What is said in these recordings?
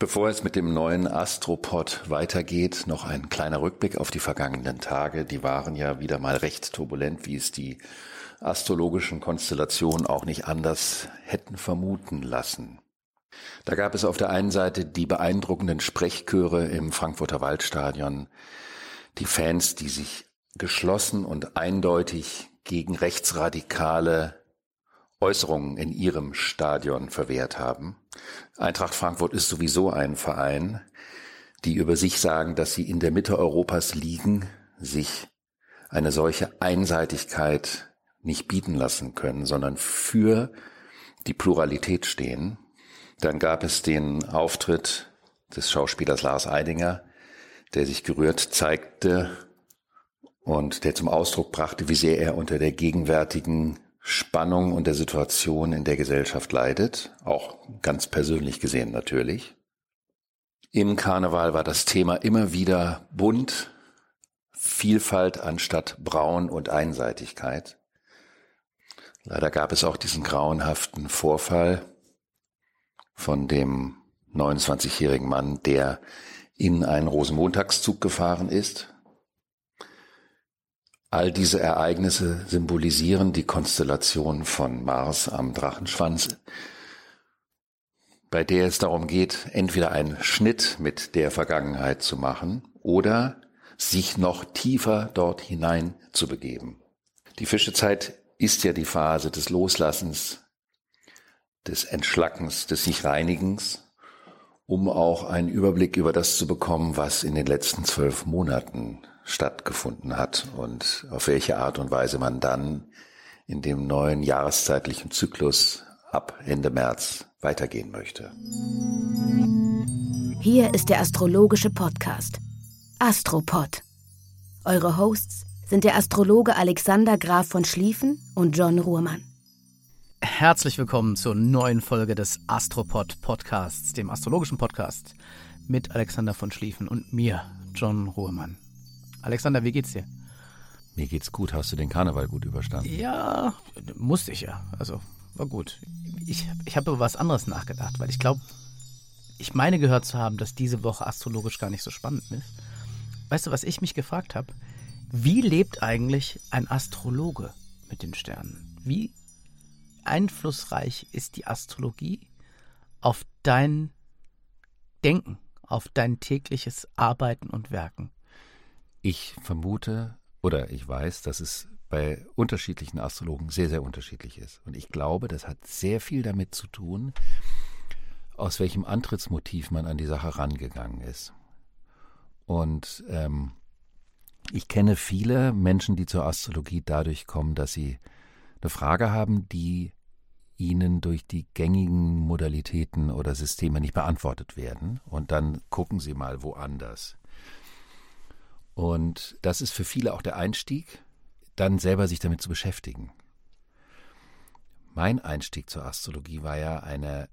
Bevor es mit dem neuen Astropod weitergeht, noch ein kleiner Rückblick auf die vergangenen Tage. Die waren ja wieder mal recht turbulent, wie es die astrologischen Konstellationen auch nicht anders hätten vermuten lassen. Da gab es auf der einen Seite die beeindruckenden Sprechchöre im Frankfurter Waldstadion, die Fans, die sich geschlossen und eindeutig gegen rechtsradikale Äußerungen in ihrem Stadion verwehrt haben. Eintracht Frankfurt ist sowieso ein Verein, die über sich sagen, dass sie in der Mitte Europas liegen, sich eine solche Einseitigkeit nicht bieten lassen können, sondern für die Pluralität stehen. Dann gab es den Auftritt des Schauspielers Lars Eidinger, der sich gerührt zeigte und der zum Ausdruck brachte, wie sehr er unter der gegenwärtigen Spannung und der Situation in der Gesellschaft leidet, auch ganz persönlich gesehen natürlich. Im Karneval war das Thema immer wieder bunt, Vielfalt anstatt Braun und Einseitigkeit. Leider gab es auch diesen grauenhaften Vorfall von dem 29-jährigen Mann, der in einen Rosenmontagszug gefahren ist, All diese Ereignisse symbolisieren die Konstellation von Mars am Drachenschwanz, bei der es darum geht, entweder einen Schnitt mit der Vergangenheit zu machen oder sich noch tiefer dort hinein zu begeben. Die Fischezeit ist ja die Phase des Loslassens, des Entschlackens, des sich Reinigens, um auch einen Überblick über das zu bekommen, was in den letzten zwölf Monaten stattgefunden hat und auf welche Art und Weise man dann in dem neuen jahreszeitlichen Zyklus ab Ende März weitergehen möchte. Hier ist der astrologische Podcast Astropod. Eure Hosts sind der Astrologe Alexander Graf von Schlieffen und John Ruhrmann. Herzlich willkommen zur neuen Folge des Astropod Podcasts, dem astrologischen Podcast mit Alexander von Schlieffen und mir, John Ruhrmann. Alexander, wie geht's dir? Mir geht's gut. Hast du den Karneval gut überstanden? Ja, musste ich ja. Also, war gut. Ich, ich habe über was anderes nachgedacht, weil ich glaube, ich meine gehört zu haben, dass diese Woche astrologisch gar nicht so spannend ist. Weißt du, was ich mich gefragt habe? Wie lebt eigentlich ein Astrologe mit den Sternen? Wie einflussreich ist die Astrologie auf dein Denken, auf dein tägliches Arbeiten und Werken? Ich vermute oder ich weiß, dass es bei unterschiedlichen Astrologen sehr, sehr unterschiedlich ist. Und ich glaube, das hat sehr viel damit zu tun, aus welchem Antrittsmotiv man an die Sache rangegangen ist. Und ähm, ich kenne viele Menschen, die zur Astrologie dadurch kommen, dass sie eine Frage haben, die ihnen durch die gängigen Modalitäten oder Systeme nicht beantwortet werden. Und dann gucken sie mal woanders. Und das ist für viele auch der Einstieg, dann selber sich damit zu beschäftigen. Mein Einstieg zur Astrologie war ja eine,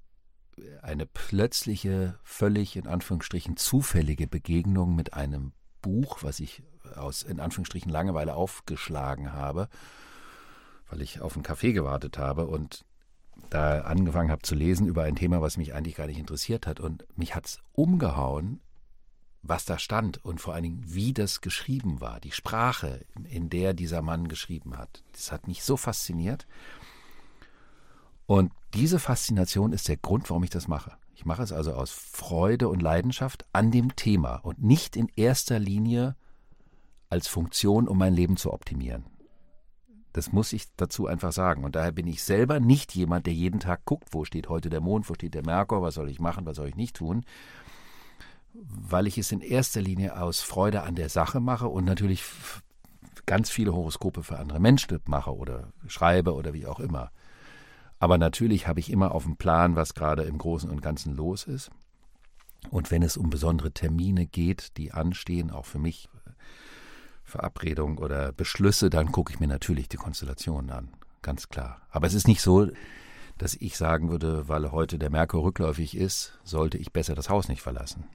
eine plötzliche, völlig in Anführungsstrichen zufällige Begegnung mit einem Buch, was ich aus in Anführungsstrichen Langeweile aufgeschlagen habe, weil ich auf einen Kaffee gewartet habe und da angefangen habe zu lesen über ein Thema, was mich eigentlich gar nicht interessiert hat. Und mich hat es umgehauen, was da stand und vor allen Dingen, wie das geschrieben war, die Sprache, in der dieser Mann geschrieben hat. Das hat mich so fasziniert. Und diese Faszination ist der Grund, warum ich das mache. Ich mache es also aus Freude und Leidenschaft an dem Thema und nicht in erster Linie als Funktion, um mein Leben zu optimieren. Das muss ich dazu einfach sagen. Und daher bin ich selber nicht jemand, der jeden Tag guckt, wo steht heute der Mond, wo steht der Merkur, was soll ich machen, was soll ich nicht tun, weil ich es in erster Linie aus Freude an der Sache mache und natürlich ganz viele Horoskope für andere Menschen mache oder schreibe oder wie auch immer. Aber natürlich habe ich immer auf dem Plan, was gerade im Großen und Ganzen los ist. Und wenn es um besondere Termine geht, die anstehen, auch für mich, Verabredungen oder Beschlüsse, dann gucke ich mir natürlich die Konstellationen an. Ganz klar. Aber es ist nicht so, dass ich sagen würde, weil heute der Merkur rückläufig ist, sollte ich besser das Haus nicht verlassen.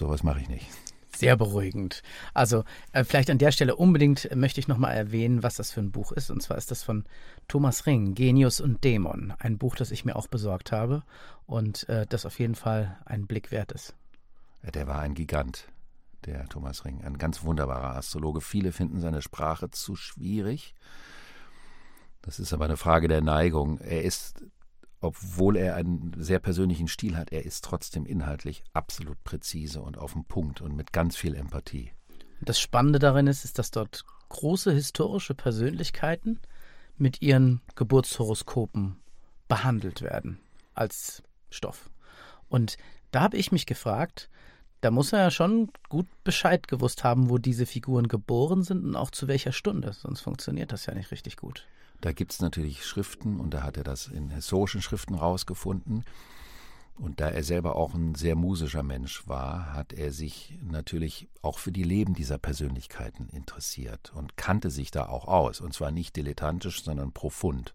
Sowas mache ich nicht. Sehr beruhigend. Also äh, vielleicht an der Stelle unbedingt möchte ich nochmal erwähnen, was das für ein Buch ist. Und zwar ist das von Thomas Ring, Genius und Dämon. Ein Buch, das ich mir auch besorgt habe und äh, das auf jeden Fall einen Blick wert ist. Der war ein Gigant, der Thomas Ring. Ein ganz wunderbarer Astrologe. Viele finden seine Sprache zu schwierig. Das ist aber eine Frage der Neigung. Er ist obwohl er einen sehr persönlichen Stil hat, er ist trotzdem inhaltlich absolut präzise und auf den Punkt und mit ganz viel Empathie. Das Spannende darin ist, ist, dass dort große historische Persönlichkeiten mit ihren Geburtshoroskopen behandelt werden als Stoff. Und da habe ich mich gefragt, da muss er ja schon gut Bescheid gewusst haben, wo diese Figuren geboren sind und auch zu welcher Stunde, sonst funktioniert das ja nicht richtig gut. Da gibt es natürlich Schriften und da hat er das in historischen Schriften rausgefunden. Und da er selber auch ein sehr musischer Mensch war, hat er sich natürlich auch für die Leben dieser Persönlichkeiten interessiert und kannte sich da auch aus. Und zwar nicht dilettantisch, sondern profund.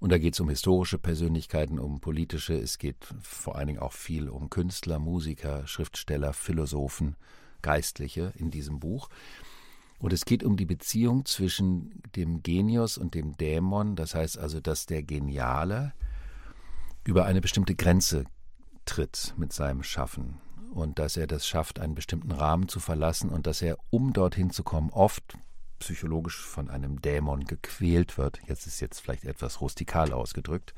Und da geht es um historische Persönlichkeiten, um politische, es geht vor allen Dingen auch viel um Künstler, Musiker, Schriftsteller, Philosophen, Geistliche in diesem Buch. Und es geht um die Beziehung zwischen dem Genius und dem Dämon. Das heißt also, dass der Geniale über eine bestimmte Grenze tritt mit seinem Schaffen und dass er das schafft, einen bestimmten Rahmen zu verlassen und dass er, um dorthin zu kommen, oft psychologisch von einem Dämon gequält wird. Jetzt ist jetzt vielleicht etwas rustikal ausgedrückt.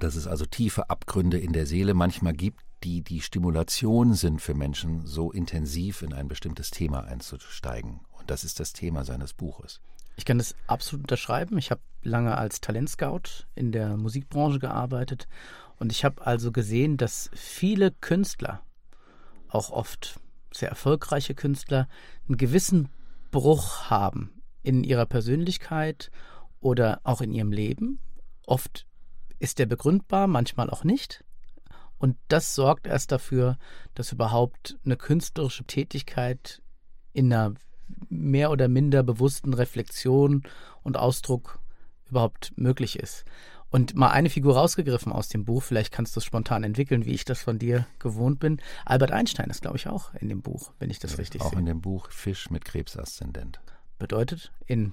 Dass es also tiefe Abgründe in der Seele manchmal gibt, die die Stimulation sind für Menschen, so intensiv in ein bestimmtes Thema einzusteigen. Und das ist das Thema seines Buches. Ich kann das absolut unterschreiben. Ich habe lange als Talentscout in der Musikbranche gearbeitet und ich habe also gesehen, dass viele Künstler, auch oft sehr erfolgreiche Künstler, einen gewissen Bruch haben in ihrer Persönlichkeit oder auch in ihrem Leben. Oft ist der begründbar, manchmal auch nicht. Und das sorgt erst dafür, dass überhaupt eine künstlerische Tätigkeit in einer mehr oder minder bewussten Reflexion und Ausdruck überhaupt möglich ist. Und mal eine Figur rausgegriffen aus dem Buch, vielleicht kannst du es spontan entwickeln, wie ich das von dir gewohnt bin. Albert Einstein ist, glaube ich, auch in dem Buch, wenn ich das ja, richtig auch sehe. Auch in dem Buch Fisch mit Krebsaszendent. Bedeutet, in,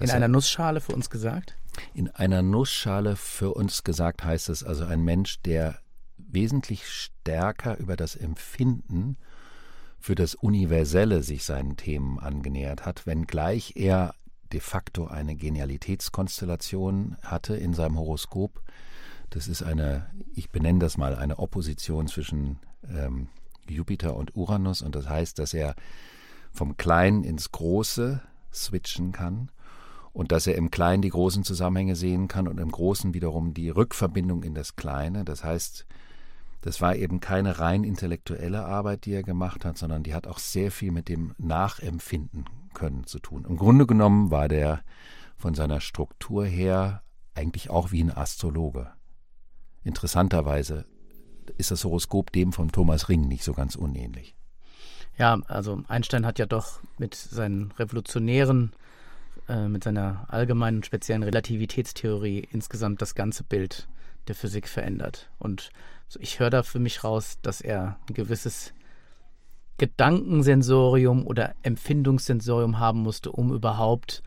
in einer Nussschale für uns gesagt? In einer Nussschale für uns gesagt heißt es also ein Mensch, der wesentlich stärker über das Empfinden für das Universelle sich seinen Themen angenähert hat, wenngleich er de facto eine Genialitätskonstellation hatte in seinem Horoskop. Das ist eine, ich benenne das mal, eine Opposition zwischen ähm, Jupiter und Uranus und das heißt, dass er vom Kleinen ins Große switchen kann und dass er im Kleinen die großen Zusammenhänge sehen kann und im Großen wiederum die Rückverbindung in das Kleine. Das heißt, das war eben keine rein intellektuelle Arbeit, die er gemacht hat, sondern die hat auch sehr viel mit dem Nachempfinden können zu tun. Im Grunde genommen war der von seiner Struktur her eigentlich auch wie ein Astrologe. Interessanterweise ist das Horoskop dem von Thomas Ring nicht so ganz unähnlich. Ja, also Einstein hat ja doch mit seinen revolutionären, äh, mit seiner allgemeinen und speziellen Relativitätstheorie insgesamt das ganze Bild der Physik verändert. Und ich höre da für mich raus, dass er ein gewisses Gedankensensorium oder Empfindungssensorium haben musste, um überhaupt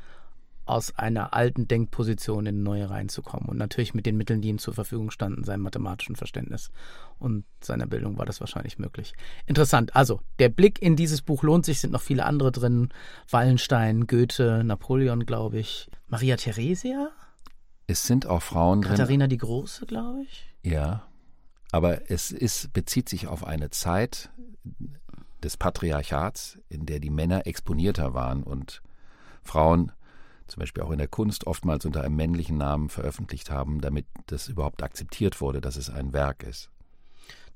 aus einer alten Denkposition in eine neue reinzukommen. Und natürlich mit den Mitteln, die ihm zur Verfügung standen, seinem mathematischen Verständnis und seiner Bildung war das wahrscheinlich möglich. Interessant. Also, der Blick in dieses Buch lohnt sich, sind noch viele andere drin. Wallenstein, Goethe, Napoleon, glaube ich. Maria Theresia? Es sind auch Frauen drin. Katharina die Große, glaube ich. Ja, aber es ist, bezieht sich auf eine Zeit des Patriarchats, in der die Männer exponierter waren und Frauen zum Beispiel auch in der Kunst oftmals unter einem männlichen Namen veröffentlicht haben, damit das überhaupt akzeptiert wurde, dass es ein Werk ist.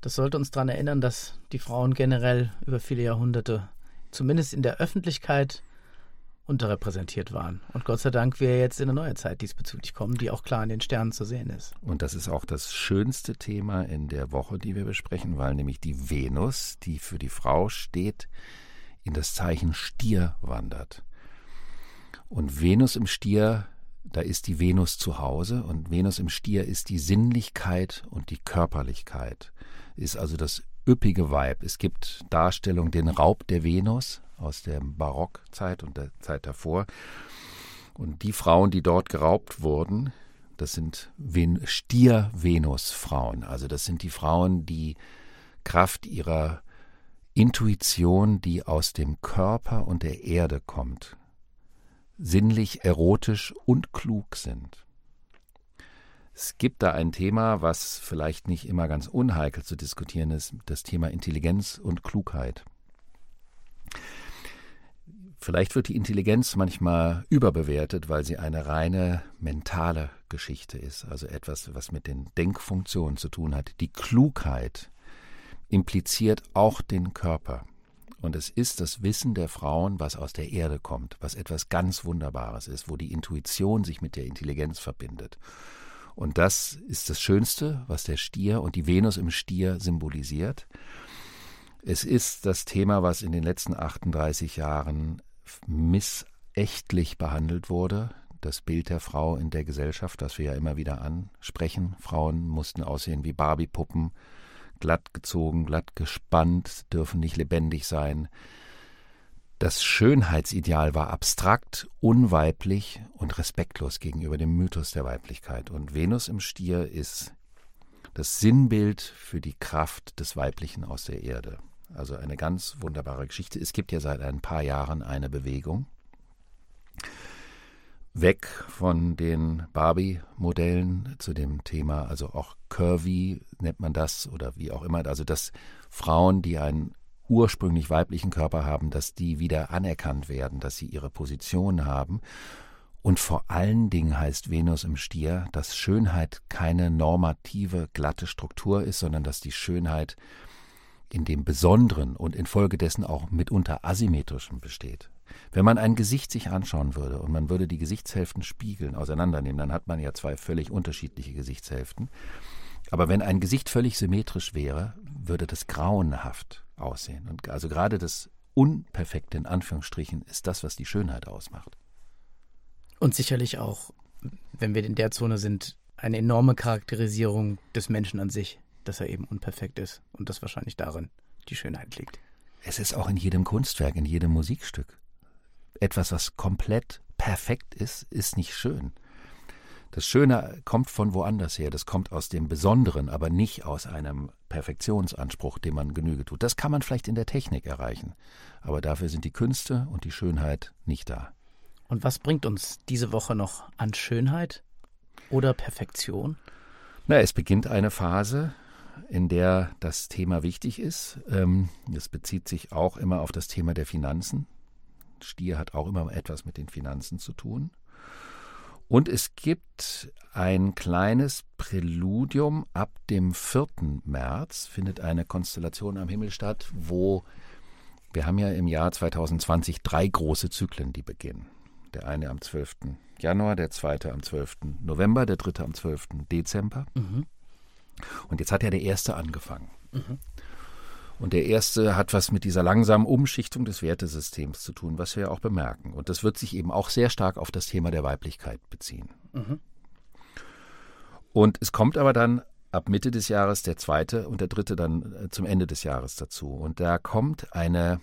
Das sollte uns daran erinnern, dass die Frauen generell über viele Jahrhunderte, zumindest in der Öffentlichkeit, unterrepräsentiert waren. Und Gott sei Dank wir jetzt in eine neue Zeit diesbezüglich kommen, die auch klar in den Sternen zu sehen ist. Und das ist auch das schönste Thema in der Woche, die wir besprechen, weil nämlich die Venus, die für die Frau steht, in das Zeichen Stier wandert. Und Venus im Stier, da ist die Venus zu Hause und Venus im Stier ist die Sinnlichkeit und die Körperlichkeit, ist also das üppige Weib. Es gibt Darstellung den Raub der Venus aus der Barockzeit und der Zeit davor. Und die Frauen, die dort geraubt wurden, das sind Stier-Venus-Frauen. Also das sind die Frauen, die Kraft ihrer Intuition, die aus dem Körper und der Erde kommt, sinnlich, erotisch und klug sind. Es gibt da ein Thema, was vielleicht nicht immer ganz unheikel zu diskutieren ist, das Thema Intelligenz und Klugheit. Vielleicht wird die Intelligenz manchmal überbewertet, weil sie eine reine mentale Geschichte ist, also etwas, was mit den Denkfunktionen zu tun hat. Die Klugheit impliziert auch den Körper. Und es ist das Wissen der Frauen, was aus der Erde kommt, was etwas ganz Wunderbares ist, wo die Intuition sich mit der Intelligenz verbindet. Und das ist das Schönste, was der Stier und die Venus im Stier symbolisiert. Es ist das Thema, was in den letzten 38 Jahren missächtlich behandelt wurde. Das Bild der Frau in der Gesellschaft, das wir ja immer wieder ansprechen. Frauen mussten aussehen wie Barbiepuppen, glatt gezogen, glatt gespannt, dürfen nicht lebendig sein. Das Schönheitsideal war abstrakt, unweiblich und respektlos gegenüber dem Mythos der Weiblichkeit. Und Venus im Stier ist das Sinnbild für die Kraft des Weiblichen aus der Erde. Also eine ganz wunderbare Geschichte. Es gibt ja seit ein paar Jahren eine Bewegung. Weg von den Barbie-Modellen zu dem Thema, also auch Curvy nennt man das oder wie auch immer. Also dass Frauen, die einen ursprünglich weiblichen Körper haben, dass die wieder anerkannt werden, dass sie ihre Position haben. Und vor allen Dingen heißt Venus im Stier, dass Schönheit keine normative, glatte Struktur ist, sondern dass die Schönheit in dem Besonderen und infolgedessen auch mitunter asymmetrischen besteht. Wenn man ein Gesicht sich anschauen würde und man würde die Gesichtshälften spiegeln, auseinandernehmen, dann hat man ja zwei völlig unterschiedliche Gesichtshälften. Aber wenn ein Gesicht völlig symmetrisch wäre, würde das grauenhaft aussehen. Und also gerade das Unperfekte in Anführungsstrichen ist das, was die Schönheit ausmacht. Und sicherlich auch, wenn wir in der Zone sind, eine enorme Charakterisierung des Menschen an sich, dass er eben unperfekt ist und dass wahrscheinlich darin die Schönheit liegt. Es ist auch in jedem Kunstwerk, in jedem Musikstück. Etwas, was komplett perfekt ist, ist nicht schön. Das Schöne kommt von woanders her, das kommt aus dem Besonderen, aber nicht aus einem Perfektionsanspruch, dem man Genüge tut. Das kann man vielleicht in der Technik erreichen, aber dafür sind die Künste und die Schönheit nicht da. Und was bringt uns diese Woche noch an Schönheit oder Perfektion? Na, es beginnt eine Phase, in der das Thema wichtig ist. Ähm, das bezieht sich auch immer auf das Thema der Finanzen. Stier hat auch immer etwas mit den Finanzen zu tun. Und es gibt ein kleines Präludium ab dem 4. März, findet eine Konstellation am Himmel statt, wo wir haben ja im Jahr 2020 drei große Zyklen, die beginnen. Der eine am 12. Januar, der zweite am 12. November, der dritte am 12. Dezember. Mhm. Und jetzt hat ja der erste angefangen. Mhm. Und der erste hat was mit dieser langsamen Umschichtung des Wertesystems zu tun, was wir auch bemerken. Und das wird sich eben auch sehr stark auf das Thema der Weiblichkeit beziehen. Mhm. Und es kommt aber dann ab Mitte des Jahres der zweite und der dritte dann äh, zum Ende des Jahres dazu. Und da kommt eine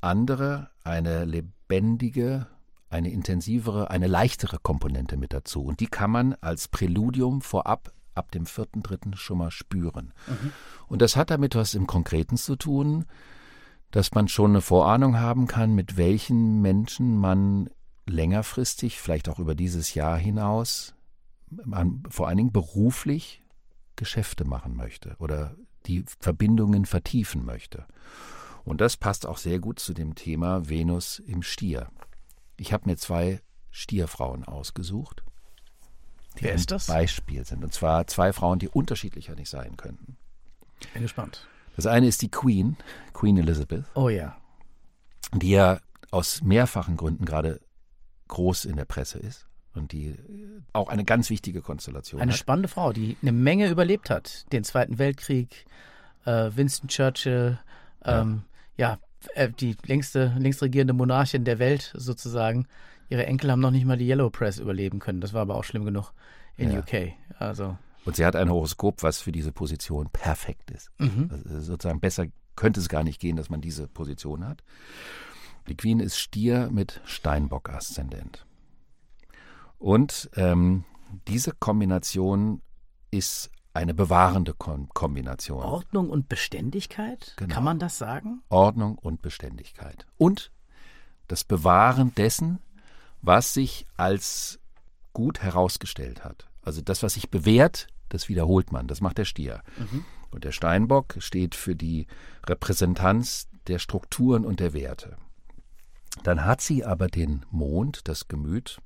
andere, eine lebendige, eine intensivere, eine leichtere Komponente mit dazu. Und die kann man als Präludium vorab ab dem vierten, dritten schon mal spüren. Mhm. Und das hat damit was im Konkreten zu tun, dass man schon eine Vorahnung haben kann, mit welchen Menschen man längerfristig, vielleicht auch über dieses Jahr hinaus, man vor allen Dingen beruflich Geschäfte machen möchte oder die Verbindungen vertiefen möchte. Und das passt auch sehr gut zu dem Thema Venus im Stier. Ich habe mir zwei Stierfrauen ausgesucht die Wer ist das? Beispiel sind. Und zwar zwei Frauen, die unterschiedlicher nicht sein könnten. Bin gespannt. Das eine ist die Queen, Queen Elizabeth. Oh ja. Die ja aus mehrfachen Gründen gerade groß in der Presse ist und die äh, auch eine ganz wichtige Konstellation Eine hat. spannende Frau, die eine Menge überlebt hat. Den Zweiten Weltkrieg, äh, Winston Churchill, ähm, ja, äh, die längste, längst regierende Monarchin der Welt sozusagen. Ihre Enkel haben noch nicht mal die Yellow Press überleben können. Das war aber auch schlimm genug in Ja. UK. Also Und sie hat ein Horoskop, was für diese Position perfekt ist. Mhm. Also sozusagen besser könnte es gar nicht gehen, dass man diese Position hat. Die Queen ist Stier mit Steinbock-Aszendent. Und ähm, diese Kombination ist eine bewahrende Kom Kombination. Ordnung und Beständigkeit, Genau. kann man das sagen? Ordnung und Beständigkeit. Und das Bewahren dessen, was sich als gut herausgestellt hat. Also das, was sich bewährt, das wiederholt man. Das macht der Stier. Und der Steinbock steht für die Repräsentanz der Strukturen und der Werte. Dann hat sie aber den Mond, das Gemüt,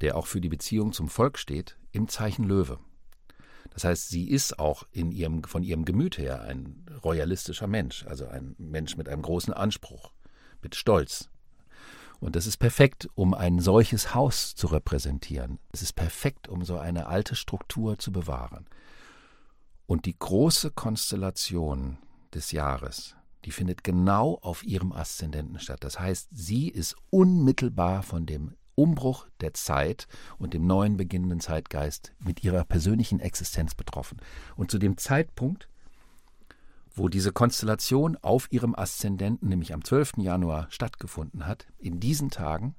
der auch für die Beziehung zum Volk steht, im Zeichen Löwe. Das heißt, sie ist auch in ihrem, von ihrem Gemüt her ein royalistischer Mensch, also ein Mensch mit einem großen Anspruch, mit Stolz. Und das ist perfekt, um ein solches Haus zu repräsentieren. Es ist perfekt, um so eine alte Struktur zu bewahren. Und die große Konstellation des Jahres, die findet genau auf ihrem Aszendenten statt. Das heißt, sie ist unmittelbar von dem Umbruch der Zeit und dem neuen beginnenden Zeitgeist mit ihrer persönlichen Existenz betroffen. Und zu dem Zeitpunkt, wo diese Konstellation auf ihrem Aszendenten, nämlich am 12. Januar, stattgefunden hat, in diesen Tagen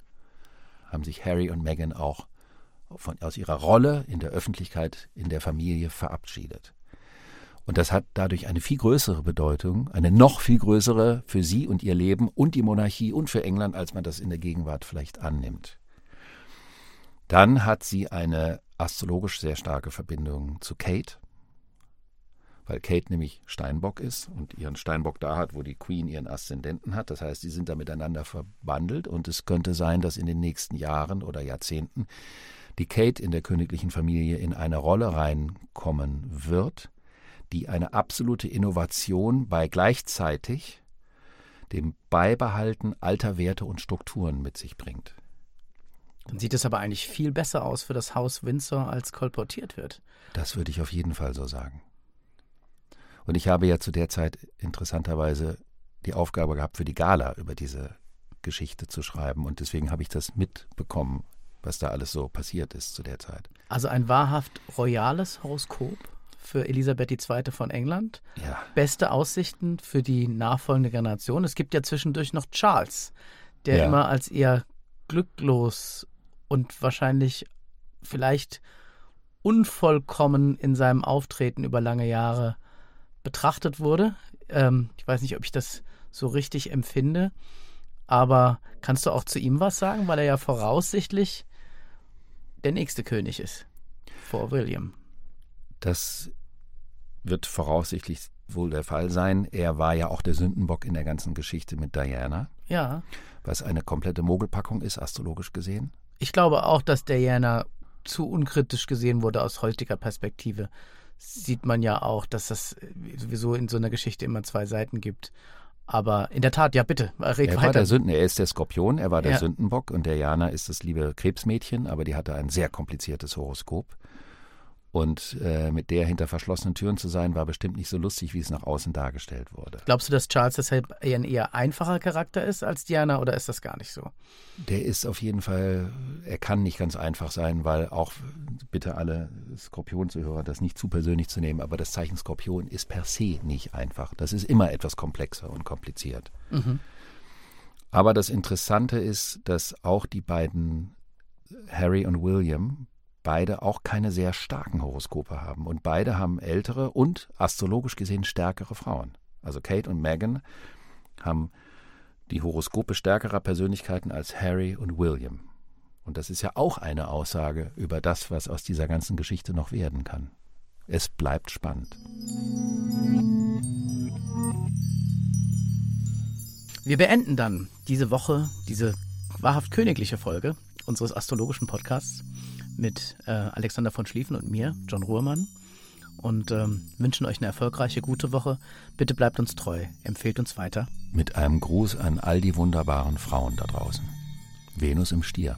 haben sich Harry und Meghan auch von, aus ihrer Rolle in der Öffentlichkeit, in der Familie verabschiedet. Und das hat dadurch eine viel größere Bedeutung, eine noch viel größere für sie und ihr Leben und die Monarchie und für England, als man das in der Gegenwart vielleicht annimmt. Dann hat sie eine astrologisch sehr starke Verbindung zu Kate, weil Kate nämlich Steinbock ist und ihren Steinbock da hat, wo die Queen ihren Aszendenten hat. Das heißt, sie sind da miteinander verbandelt und es könnte sein, dass in den nächsten Jahren oder Jahrzehnten die Kate in der königlichen Familie in eine Rolle reinkommen wird, die eine absolute Innovation bei gleichzeitig dem Beibehalten alter Werte und Strukturen mit sich bringt. Dann sieht es aber eigentlich viel besser aus für das Haus Windsor, als kolportiert wird. Das würde ich auf jeden Fall so sagen. Und ich habe ja zu der Zeit interessanterweise die Aufgabe gehabt, für die Gala über diese Geschichte zu schreiben. Und deswegen habe ich das mitbekommen, was da alles so passiert ist zu der Zeit. Also ein wahrhaft royales Horoskop für Elisabeth II. von England. Ja. Beste Aussichten für die nachfolgende Generation. Es gibt ja zwischendurch noch Charles, der Ja. immer als eher glücklos und wahrscheinlich vielleicht unvollkommen in seinem Auftreten über lange Jahre betrachtet wurde. Ähm, ich weiß nicht, ob ich das so richtig empfinde, aber kannst du auch zu ihm was sagen, weil er ja voraussichtlich der nächste König ist vor William. Das wird voraussichtlich wohl der Fall sein. Er war ja auch der Sündenbock in der ganzen Geschichte mit Diana, Ja, was eine komplette Mogelpackung ist, astrologisch gesehen. ich glaube auch, dass Diana zu unkritisch gesehen wurde aus heutiger Perspektive. Sieht man ja auch, dass das sowieso in so einer Geschichte immer zwei Seiten gibt. Aber in der Tat, ja bitte, red Er war weiter. der Sünden, er ist der Skorpion, er war der Ja. Sündenbock und Diana ist das liebe Krebsmädchen, aber die hatte ein sehr kompliziertes Horoskop. Und äh, mit der hinter verschlossenen Türen zu sein, war bestimmt nicht so lustig, wie es nach außen dargestellt wurde. Glaubst du, dass Charles deshalb eher ein eher einfacher Charakter ist als Diana oder ist das gar nicht so? Der ist auf jeden Fall, er kann nicht ganz einfach sein, weil auch, bitte alle Skorpion-Zuhörer, das nicht zu persönlich zu nehmen, aber das Zeichen Skorpion ist per se nicht einfach. Das ist immer etwas komplexer und kompliziert. Aber das Interessante ist, dass auch die beiden Harry und William beide auch keine sehr starken Horoskope haben. Und beide haben ältere und astrologisch gesehen stärkere Frauen. Also Kate und Meghan haben die Horoskope stärkerer Persönlichkeiten als Harry und William. Und das ist ja auch eine Aussage über das, was aus dieser ganzen Geschichte noch werden kann. Es bleibt spannend. Wir beenden dann diese Woche, diese wahrhaft königliche Folge unseres astrologischen Podcasts mit äh, Alexander von Schlieffen und mir, John Ruhrmann. Und ähm, wünschen euch eine erfolgreiche, gute Woche. Bitte bleibt uns treu, empfehlt uns weiter. Mit einem Gruß an all die wunderbaren Frauen da draußen. Venus im Stier.